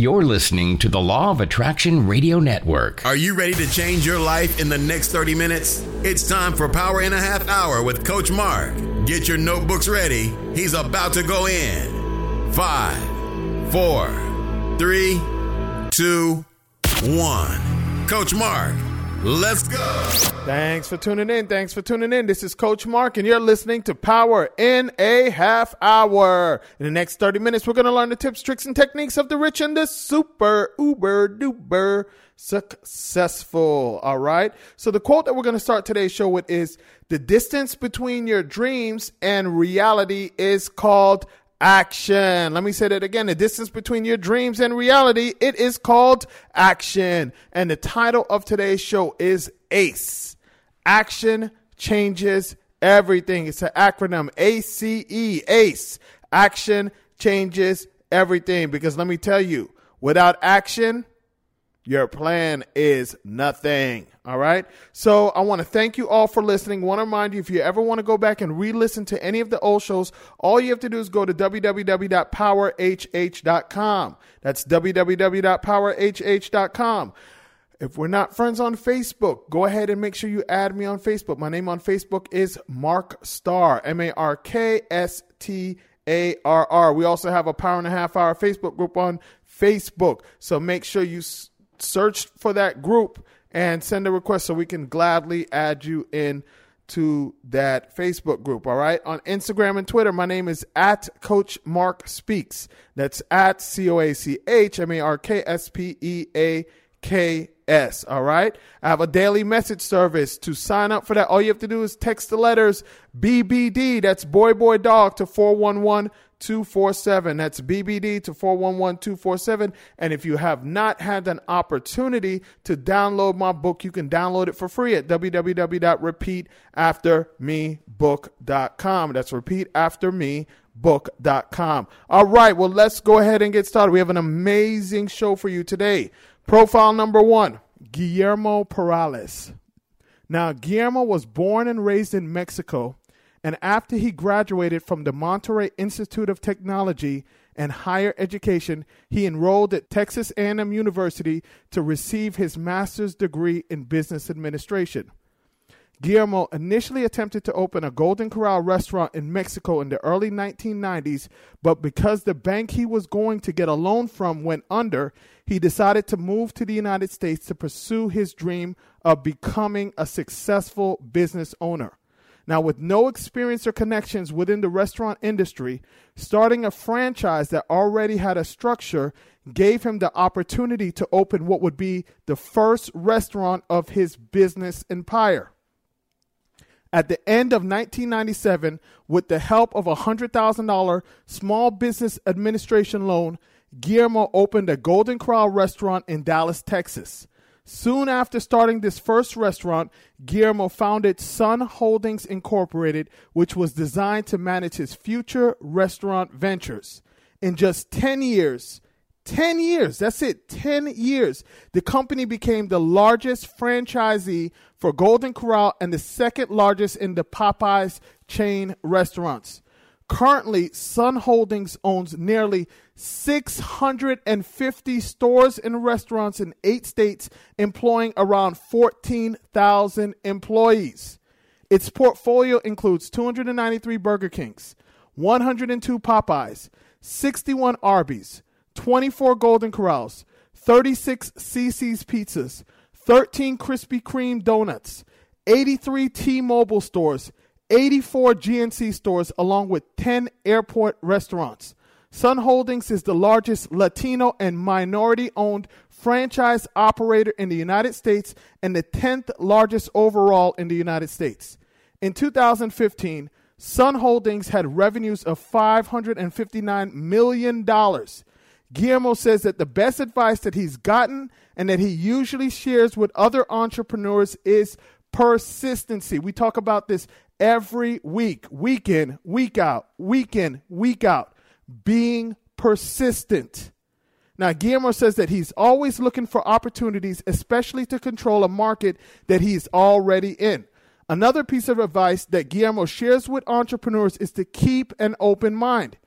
You're listening to the Law of Attraction Radio Network. Are you ready to change your life in the next 30 minutes? It's time for Power in a Half Hour with Coach Mark. Get your notebooks ready. He's about to go in. Five, four, three, two, one. Coach Mark, let's go. Thanks for tuning in. Thanks for tuning in. This is Coach Mark, and you're listening to Power in a Half Hour. In the next 30 minutes, we're going to learn the tips, tricks, and techniques of the rich and the super uber duper successful. All right. So, the quote that we're going to start today's show with is The distance between your dreams and reality is called action. Let me say that again. The distance between your dreams and reality, it is called action. And the title of today's show is ACE. Action changes everything. It's an acronym ACE, ACE. Action changes everything. Because let me tell you, without action, your plan is nothing. All right. So I want to thank you all for listening. Want to remind you if you ever want to go back and re listen to any of the old shows, all you have to do is go to www.powerhh.com. That's www.powerhh.com. If we're not friends on Facebook, go ahead and make sure you add me on Facebook. My name on Facebook is Mark Starr, M A R K S T A R R. We also have a Power and a Half Hour Facebook group on Facebook. So make sure you search for that group and send a request so we can gladly add you in to that Facebook group. All right. On Instagram and Twitter, my name is at Coach Mark Speaks. That's at C O A C H M A R K S P E A K S. All right. I have a daily message service. To sign up for that, all you have to do is text the letters BBD. That's boy, boy, dog to 411 247. That's BBD to 411 247. And if you have not had an opportunity to download my book, you can download it for free at www.repeataftermebook.com. That's repeataftermebook.com. All right, well, let's go ahead and get started. We have an amazing show for you today. Profile number one Guillermo Perales. Now, Guillermo was born and raised in Mexico and after he graduated from the Monterrey Institute of Technology and Higher Education, he enrolled at Texas A&M University to receive his master's degree in business administration. Guillermo initially attempted to open a Golden Corral restaurant in Mexico in the early 1990s, but because the bank he was going to get a loan from went under, he decided to move to the United States to pursue his dream of becoming a successful business owner. Now, with no experience or connections within the restaurant industry, starting a franchise that already had a structure gave him the opportunity to open what would be the first restaurant of his business empire. At the end of 1997, with the help of a $100,000 small business administration loan, Guillermo opened a Golden Corral restaurant in Dallas, Texas. Soon after starting this first restaurant, Guillermo founded Sun Holdings Incorporated, which was designed to manage his future restaurant ventures. In just 10 years, 10 years, that's it, 10 years, the company became the largest franchisee for Golden Corral and the second largest in the Popeyes chain restaurants. Currently, Sun Holdings owns nearly 650 stores and restaurants in eight states, employing around 14,000 employees. Its portfolio includes 293 Burger Kings, 102 Popeyes, 61 Arby's, 24 Golden Corrals, 36 CiCi's Pizzas, 13 Krispy Kreme Donuts, 83 T Mobile stores, 84 GNC stores, along with 10 airport restaurants. Sun Holdings is the largest Latino and minority owned franchise operator in the United States and the 10th largest overall in the United States. In 2015, Sun Holdings had revenues of $559 million. Guillermo says that the best advice that he's gotten and that he usually shares with other entrepreneurs is persistency. We talk about this every week, week in, week out, week in, week out, being persistent. Now, Guillermo says that he's always looking for opportunities, especially to control a market that he's already in. Another piece of advice that Guillermo shares with entrepreneurs is to keep an open mind.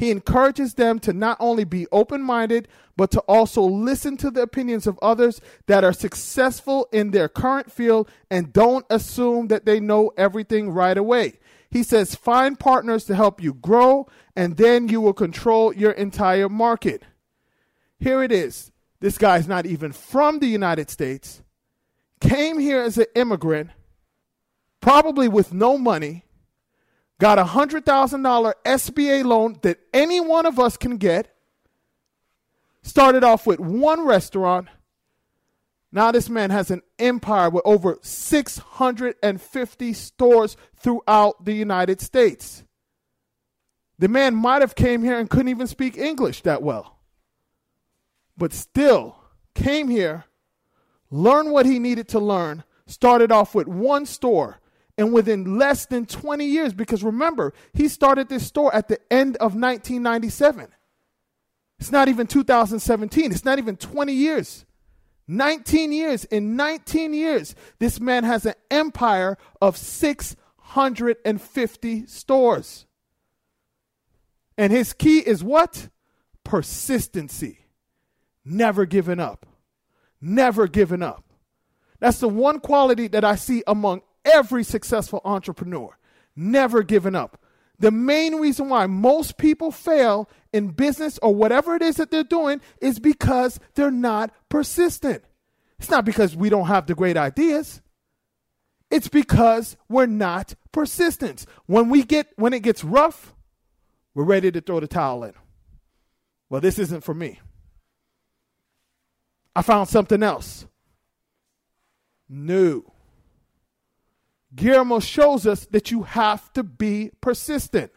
He encourages them to not only be open minded, but to also listen to the opinions of others that are successful in their current field and don't assume that they know everything right away. He says, find partners to help you grow, and then you will control your entire market. Here it is. This guy's not even from the United States, came here as an immigrant, probably with no money got a $100,000 SBA loan that any one of us can get, started off with one restaurant. Now, this man has an empire with over 650 stores throughout the United States. The man might have came here and couldn't even speak English that well. But still came here, learned what he needed to learn, started off with one store, and within less than 20 years, because remember, he started this store at the end of 1997. It's not even 2017, it's not even 20 years. 19 years. In 19 years, this man has an empire of 650 stores. And his key is what? Persistency. Never giving up. Never giving up. That's the one quality that I see among every successful entrepreneur, never giving up. The main reason why most people fail in business or whatever it is that they're doing is because they're not persistent. It's not because we don't have the great ideas. It's because we're not persistent. When we get when it gets rough, we're ready to throw the towel in. Well, this isn't for me. I found something else. New. Guillermo shows us that you have to be persistent.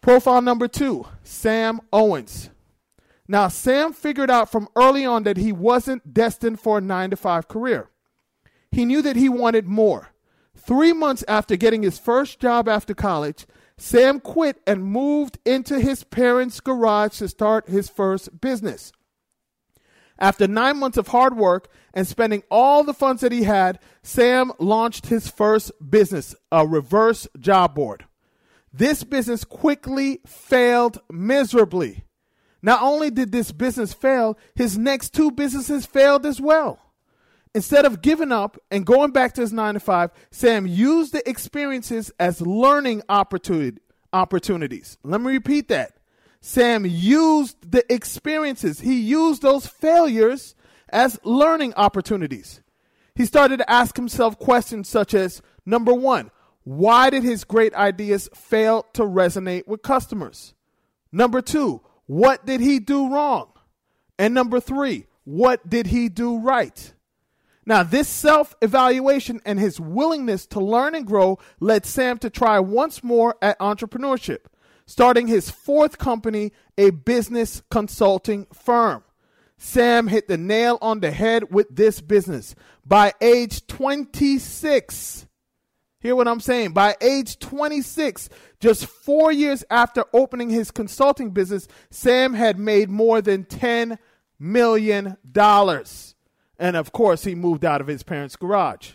Profile number two Sam Owens. Now, Sam figured out from early on that he wasn't destined for a nine to five career. He knew that he wanted more. Three months after getting his first job after college, Sam quit and moved into his parents' garage to start his first business. After nine months of hard work and spending all the funds that he had, Sam launched his first business, a reverse job board. This business quickly failed miserably. Not only did this business fail, his next two businesses failed as well. Instead of giving up and going back to his nine to five, Sam used the experiences as learning opportunity, opportunities. Let me repeat that. Sam used the experiences, he used those failures as learning opportunities. He started to ask himself questions such as number one, why did his great ideas fail to resonate with customers? Number two, what did he do wrong? And number three, what did he do right? Now, this self evaluation and his willingness to learn and grow led Sam to try once more at entrepreneurship starting his fourth company, a business consulting firm. Sam hit the nail on the head with this business. By age 26, hear what I'm saying? By age 26, just four years after opening his consulting business, Sam had made more than $10 million. And of course, he moved out of his parents' garage.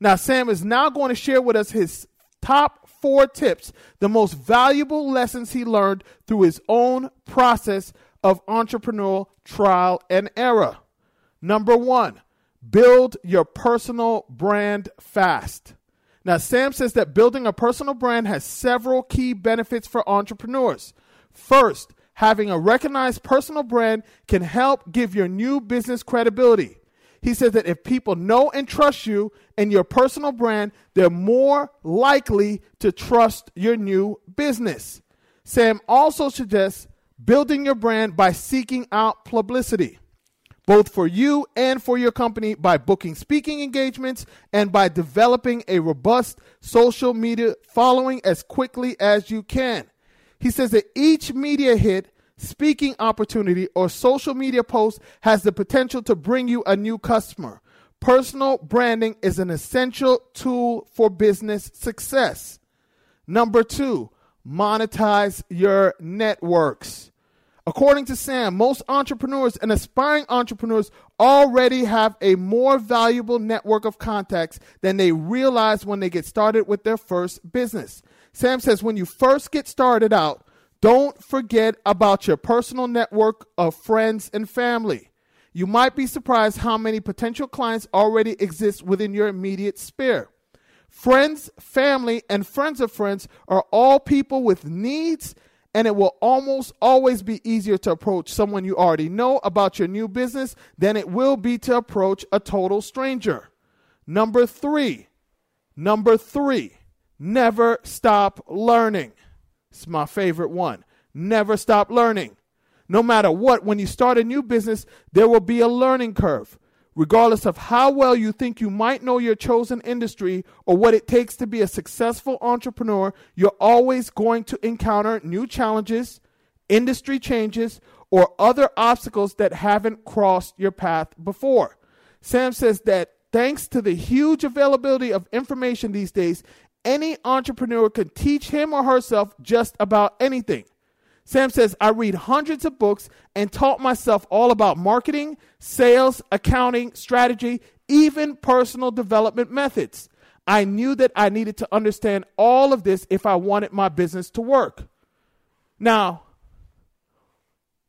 Now, Sam is now going to share with us his top four tips, the most valuable lessons he learned through his own process of entrepreneurial trial and error. Number one, build your personal brand fast. Now, Sam says that building a personal brand has several key benefits for entrepreneurs. First, having a recognized personal brand can help give your new business credibility. He says that if people know and trust you and your personal brand, they're more likely to trust your new business. Sam also suggests building your brand by seeking out publicity, both for you and for your company, by booking speaking engagements and by developing a robust social media following as quickly as you can. He says that each media hit speaking opportunity, or social media post has the potential to bring you a new customer. Personal branding is an essential tool for business success. Number two, monetize your networks. According to Sam, most entrepreneurs and aspiring entrepreneurs already have a more valuable network of contacts than they realize when they get started with their first business. Sam says when you first get started out, don't forget about your personal network of friends and family. You might be surprised how many potential clients already exist within your immediate sphere. Friends, family, and friends of friends are all people with needs and it will almost always be easier to approach someone you already know about your new business than it will be to approach a total stranger. Number three, number three, never stop learning. It's my favorite one. Never stop learning. No matter what, when you start a new business, there will be a learning curve regardless of how well you think you might know your chosen industry or what it takes to be a successful entrepreneur, you're always going to encounter new challenges, industry changes, or other obstacles that haven't crossed your path before. Sam says that thanks to the huge availability of information these days, any entrepreneur can teach him or herself just about anything. Sam says, I read hundreds of books and taught myself all about marketing, sales, accounting, strategy, even personal development methods. I knew that I needed to understand all of this if I wanted my business to work. Now,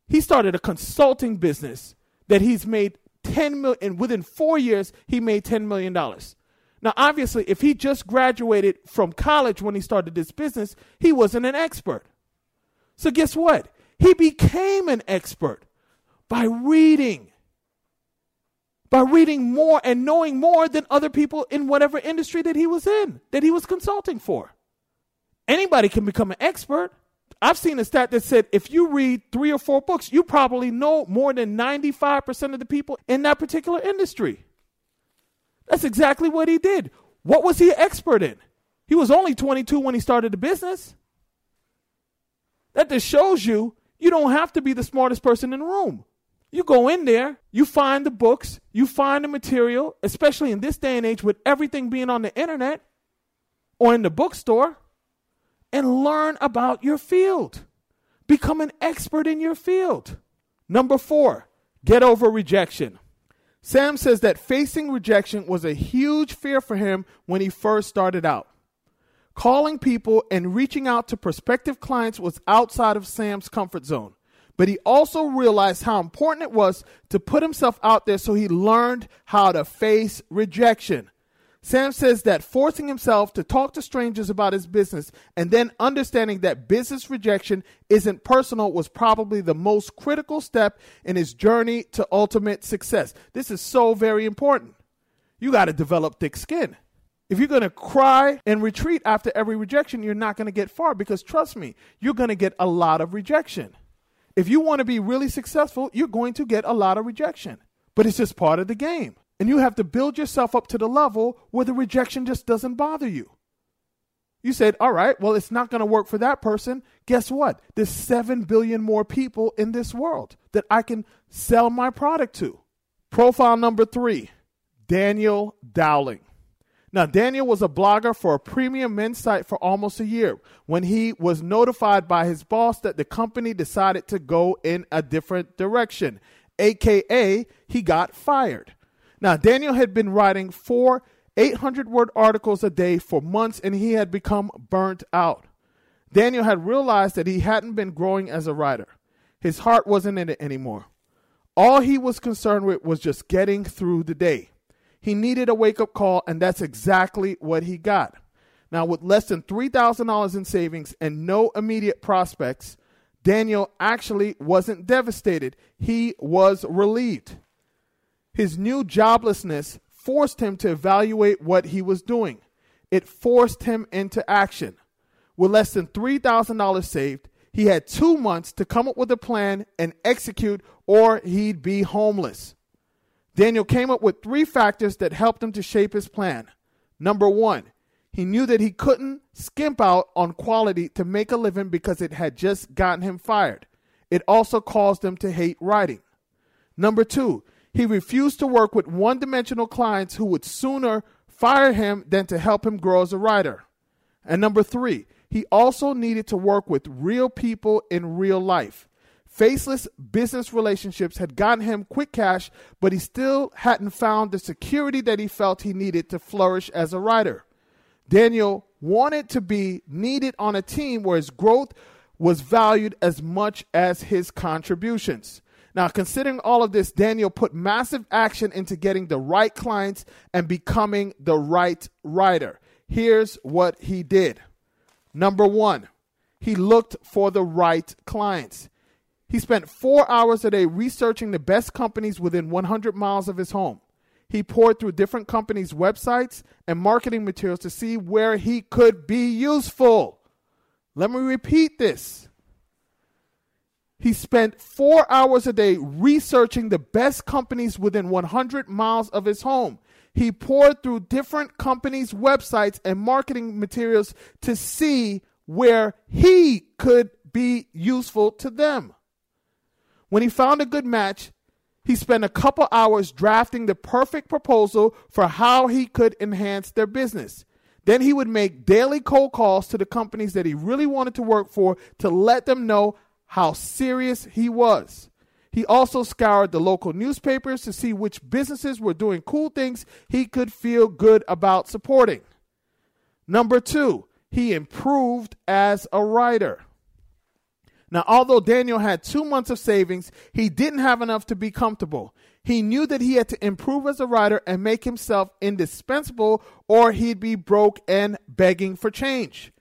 he started a consulting business that he's made 10 million and within 4 years he made 10 million dollars. Now, obviously, if he just graduated from college when he started this business, he wasn't an expert. So, guess what? He became an expert by reading. By reading more and knowing more than other people in whatever industry that he was in, that he was consulting for. Anybody can become an expert. I've seen a stat that said if you read three or four books, you probably know more than 95% of the people in that particular industry. That's exactly what he did. What was he expert in? He was only 22 when he started the business. That just shows you you don't have to be the smartest person in the room. You go in there, you find the books, you find the material, especially in this day and age with everything being on the internet or in the bookstore, and learn about your field. Become an expert in your field. Number four, get over rejection. Sam says that facing rejection was a huge fear for him when he first started out. Calling people and reaching out to prospective clients was outside of Sam's comfort zone. But he also realized how important it was to put himself out there so he learned how to face rejection. Sam says that forcing himself to talk to strangers about his business and then understanding that business rejection isn't personal was probably the most critical step in his journey to ultimate success. This is so very important. You got to develop thick skin. If you're going to cry and retreat after every rejection, you're not going to get far because trust me, you're going to get a lot of rejection. If you want to be really successful, you're going to get a lot of rejection. But it's just part of the game. And you have to build yourself up to the level where the rejection just doesn't bother you. You said, all right, well, it's not going to work for that person. Guess what? There's 7 billion more people in this world that I can sell my product to. Profile number three Daniel Dowling. Now, Daniel was a blogger for a premium men's site for almost a year when he was notified by his boss that the company decided to go in a different direction, aka, he got fired. Now, Daniel had been writing four 800 word articles a day for months and he had become burnt out. Daniel had realized that he hadn't been growing as a writer. His heart wasn't in it anymore. All he was concerned with was just getting through the day. He needed a wake up call, and that's exactly what he got. Now, with less than $3,000 in savings and no immediate prospects, Daniel actually wasn't devastated. He was relieved. His new joblessness forced him to evaluate what he was doing. It forced him into action. With less than $3,000 saved, he had two months to come up with a plan and execute, or he'd be homeless. Daniel came up with three factors that helped him to shape his plan. Number one, he knew that he couldn't skimp out on quality to make a living because it had just gotten him fired. It also caused him to hate writing. Number two, he refused to work with one dimensional clients who would sooner fire him than to help him grow as a writer. And number three, he also needed to work with real people in real life. Faceless business relationships had gotten him quick cash, but he still hadn't found the security that he felt he needed to flourish as a writer. Daniel wanted to be needed on a team where his growth was valued as much as his contributions. Now, considering all of this, Daniel put massive action into getting the right clients and becoming the right writer. Here's what he did. Number one, he looked for the right clients. He spent four hours a day researching the best companies within 100 miles of his home. He poured through different companies' websites and marketing materials to see where he could be useful. Let me repeat this. He spent four hours a day researching the best companies within 100 miles of his home. He poured through different companies' websites and marketing materials to see where he could be useful to them. When he found a good match, he spent a couple hours drafting the perfect proposal for how he could enhance their business. Then he would make daily cold calls to the companies that he really wanted to work for to let them know how serious he was. He also scoured the local newspapers to see which businesses were doing cool things he could feel good about supporting. Number two, he improved as a writer. Now, although Daniel had two months of savings, he didn't have enough to be comfortable. He knew that he had to improve as a writer and make himself indispensable, or he'd be broke and begging for change.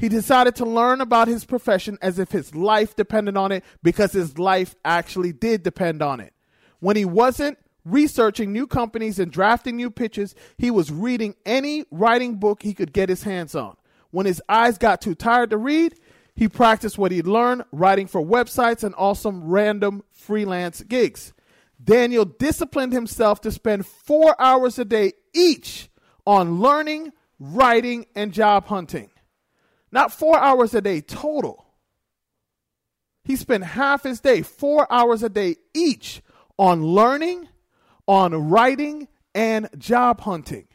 He decided to learn about his profession as if his life depended on it because his life actually did depend on it. When he wasn't researching new companies and drafting new pitches, he was reading any writing book he could get his hands on. When his eyes got too tired to read, he practiced what he'd learned writing for websites and also random freelance gigs. Daniel disciplined himself to spend four hours a day each on learning, writing, and job hunting. Not four hours a day total. He spent half his day, four hours a day each, on learning, on writing, and job hunting.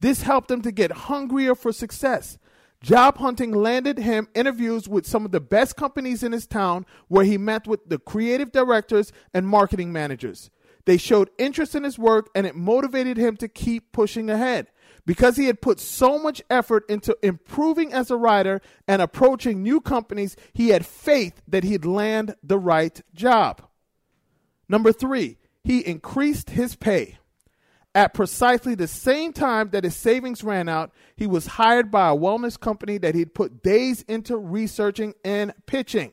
This helped him to get hungrier for success. Job hunting landed him interviews with some of the best companies in his town where he met with the creative directors and marketing managers. They showed interest in his work and it motivated him to keep pushing ahead. Because he had put so much effort into improving as a writer and approaching new companies, he had faith that he'd land the right job. Number three, he increased his pay. At precisely the same time that his savings ran out, he was hired by a wellness company that he'd put days into researching and pitching.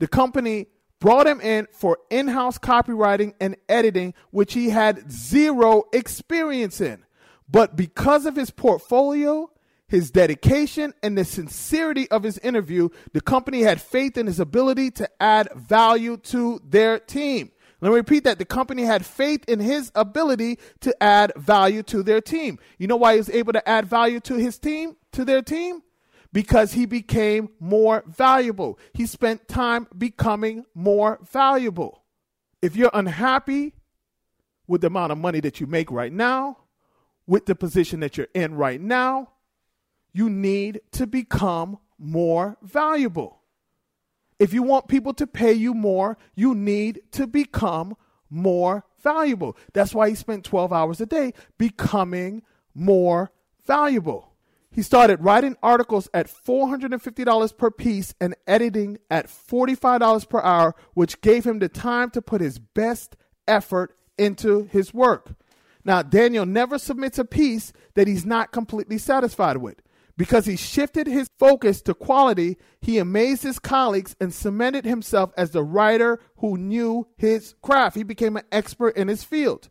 The company brought him in for in house copywriting and editing, which he had zero experience in. But because of his portfolio, his dedication, and the sincerity of his interview, the company had faith in his ability to add value to their team. Let me repeat that. The company had faith in his ability to add value to their team. You know why he was able to add value to his team, to their team? Because he became more valuable. He spent time becoming more valuable. If you're unhappy with the amount of money that you make right now, with the position that you're in right now, you need to become more valuable. If you want people to pay you more, you need to become more valuable. That's why he spent 12 hours a day becoming more valuable. He started writing articles at $450 per piece and editing at $45 per hour, which gave him the time to put his best effort into his work. Now, Daniel never submits a piece that he's not completely satisfied with. Because he shifted his focus to quality, he amazed his colleagues and cemented himself as the writer who knew his craft. He became an expert in his field.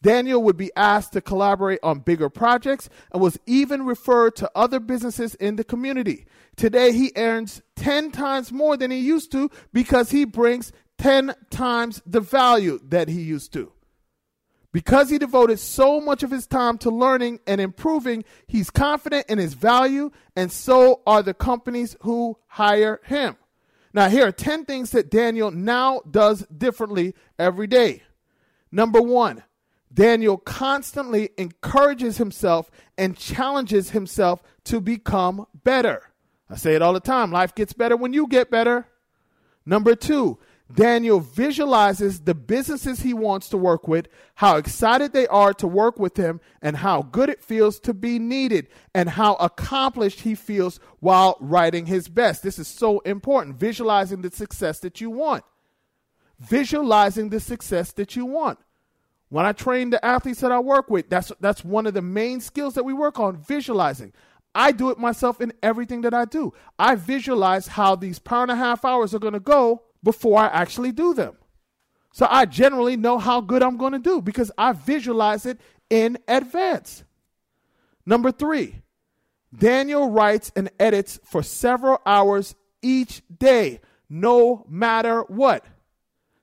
Daniel would be asked to collaborate on bigger projects and was even referred to other businesses in the community. Today, he earns 10 times more than he used to because he brings 10 times the value that he used to. Because he devoted so much of his time to learning and improving, he's confident in his value, and so are the companies who hire him. Now, here are 10 things that Daniel now does differently every day. Number one, Daniel constantly encourages himself and challenges himself to become better. I say it all the time life gets better when you get better. Number two, Daniel visualizes the businesses he wants to work with, how excited they are to work with him, and how good it feels to be needed, and how accomplished he feels while writing his best. This is so important. Visualizing the success that you want. Visualizing the success that you want. When I train the athletes that I work with, that's that's one of the main skills that we work on, visualizing. I do it myself in everything that I do. I visualize how these power and a half hours are going to go before I actually do them. So I generally know how good I'm going to do because I visualize it in advance. Number three, Daniel writes and edits for several hours each day, no matter what.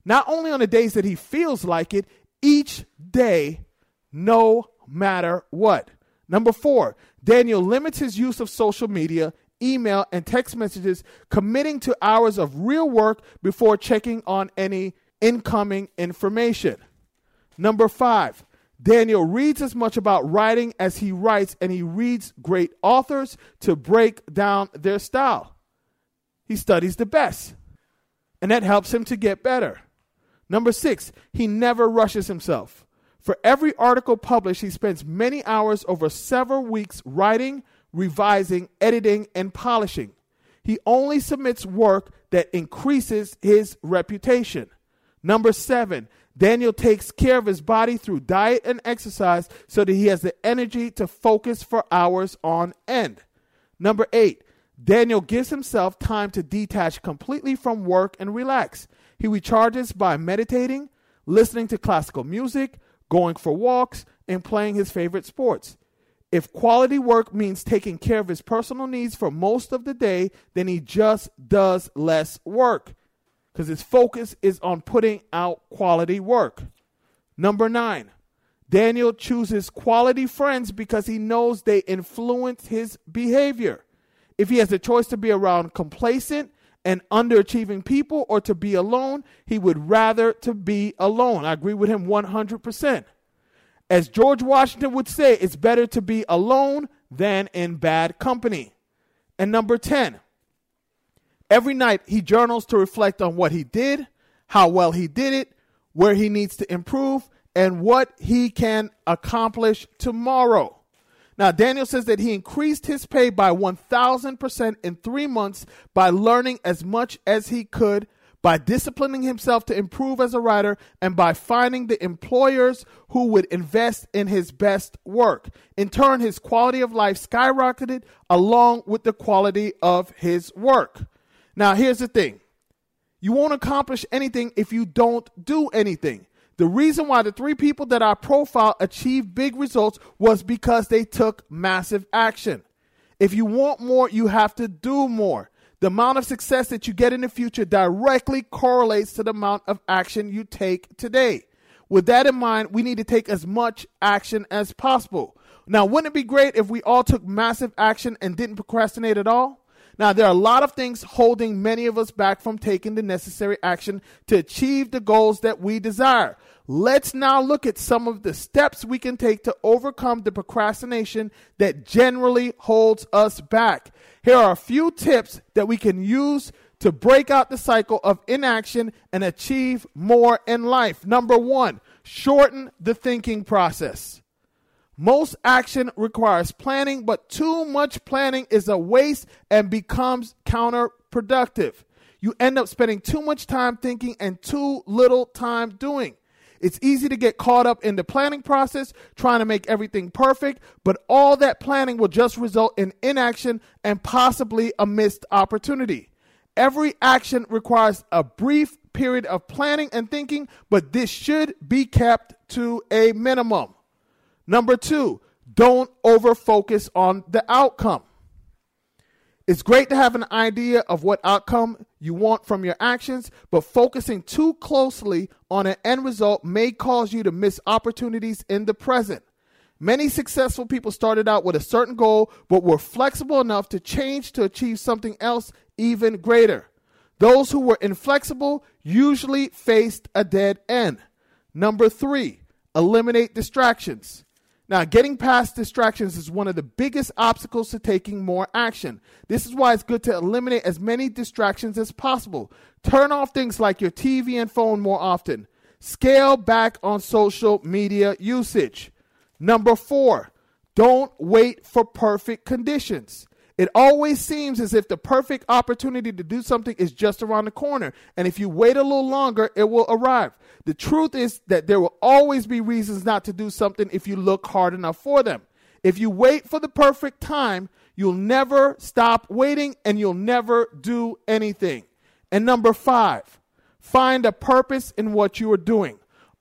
Not only on the days that he feels like it, each day, no matter what. Number four, Daniel limits his use of social media email, and text messages, committing to hours of real work before checking on any incoming information. Number five, Daniel reads as much about writing as he writes, and he reads great authors to break down their style. He studies the best, and that helps him to get better. Number six, he never rushes himself. For every article published, he spends many hours over several weeks writing, revising, editing, and polishing. He only submits work that increases his reputation. Number seven, Daniel takes care of his body through diet and exercise so that he has the energy to focus for hours on end. Number eight, Daniel gives himself time to detach completely from work and relax. He recharges by meditating, listening to classical music, going for walks, and playing his favorite sports. If quality work means taking care of his personal needs for most of the day, then he just does less work because his focus is on putting out quality work. Number nine, Daniel chooses quality friends because he knows they influence his behavior. If he has a choice to be around complacent and underachieving people or to be alone, he would rather to be alone. I agree with him 100%. As George Washington would say, it's better to be alone than in bad company. And number 10, every night he journals to reflect on what he did, how well he did it, where he needs to improve, and what he can accomplish tomorrow. Now, Daniel says that he increased his pay by 1,000% in three months by learning as much as he could by disciplining himself to improve as a writer and by finding the employers who would invest in his best work. In turn, his quality of life skyrocketed along with the quality of his work. Now, here's the thing you won't accomplish anything if you don't do anything. The reason why the three people that I profile achieved big results was because they took massive action. If you want more, you have to do more. The amount of success that you get in the future directly correlates to the amount of action you take today. With that in mind, we need to take as much action as possible. Now, wouldn't it be great if we all took massive action and didn't procrastinate at all? Now, there are a lot of things holding many of us back from taking the necessary action to achieve the goals that we desire. Let's now look at some of the steps we can take to overcome the procrastination that generally holds us back. Here are a few tips that we can use to break out the cycle of inaction and achieve more in life. Number one, shorten the thinking process. Most action requires planning, but too much planning is a waste and becomes counterproductive. You end up spending too much time thinking and too little time doing. It's easy to get caught up in the planning process, trying to make everything perfect, but all that planning will just result in inaction and possibly a missed opportunity. Every action requires a brief period of planning and thinking, but this should be kept to a minimum. Number two, don't over focus on the outcome. It's great to have an idea of what outcome you want from your actions, but focusing too closely on an end result may cause you to miss opportunities in the present. Many successful people started out with a certain goal, but were flexible enough to change to achieve something else even greater. Those who were inflexible usually faced a dead end. Number three, eliminate distractions. Now, getting past distractions is one of the biggest obstacles to taking more action. This is why it's good to eliminate as many distractions as possible. Turn off things like your TV and phone more often. Scale back on social media usage. Number four, don't wait for perfect conditions. It always seems as if the perfect opportunity to do something is just around the corner. And if you wait a little longer, it will arrive. The truth is that there will always be reasons not to do something if you look hard enough for them. If you wait for the perfect time, you'll never stop waiting and you'll never do anything. And number five, find a purpose in what you are doing.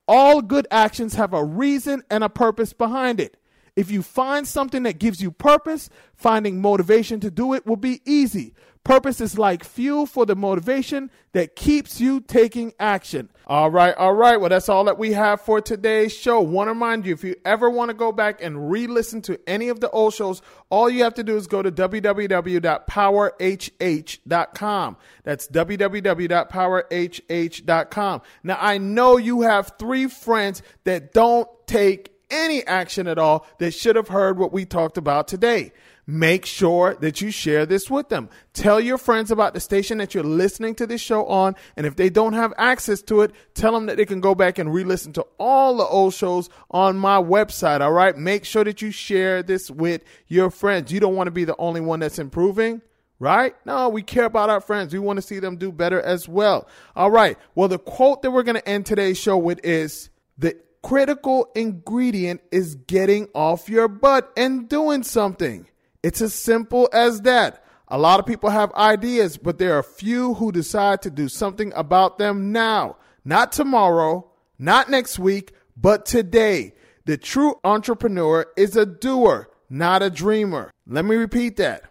All good actions have a reason and a purpose behind it. If you find something that gives you purpose, finding motivation to do it will be easy. Purpose is like fuel for the motivation that keeps you taking action. All right, all right. Well, that's all that we have for today's show. Want to remind you if you ever want to go back and re listen to any of the old shows, all you have to do is go to www.powerhh.com. That's www.powerhh.com. Now, I know you have three friends that don't take any action at all that should have heard what we talked about today. Make sure that you share this with them. Tell your friends about the station that you're listening to this show on. And if they don't have access to it, tell them that they can go back and re listen to all the old shows on my website. All right. Make sure that you share this with your friends. You don't want to be the only one that's improving right? No, we care about our friends. We want to see them do better as well. All right. Well, the quote that we're going to end today's show with is the critical ingredient is getting off your butt and doing something. It's as simple as that. A lot of people have ideas, but there are few who decide to do something about them now. Not tomorrow, not next week, but today. The true entrepreneur is a doer, not a dreamer. Let me repeat that.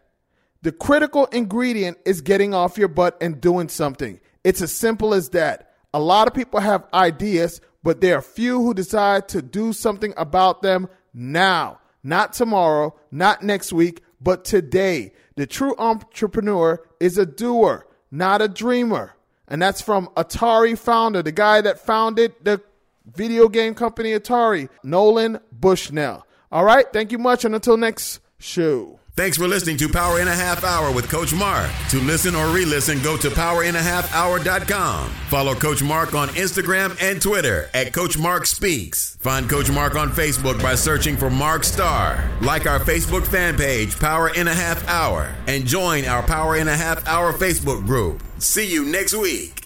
The critical ingredient is getting off your butt and doing something. It's as simple as that. A lot of people have ideas, but there are few who decide to do something about them now. Not tomorrow, not next week, but today. The true entrepreneur is a doer, not a dreamer. And that's from Atari founder, the guy that founded the video game company Atari, Nolan Bushnell. All right, thank you much, and until next show. Thanks for listening to Power in a Half Hour with Coach Mark. To listen or re-listen, go to powerinhalfhour.com. Follow Coach Mark on Instagram and Twitter at Coach Mark Speaks. Find Coach Mark on Facebook by searching for Mark Starr. Like our Facebook fan page, Power in a Half Hour, and join our Power in a Half Hour Facebook group. See you next week.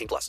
18 plus.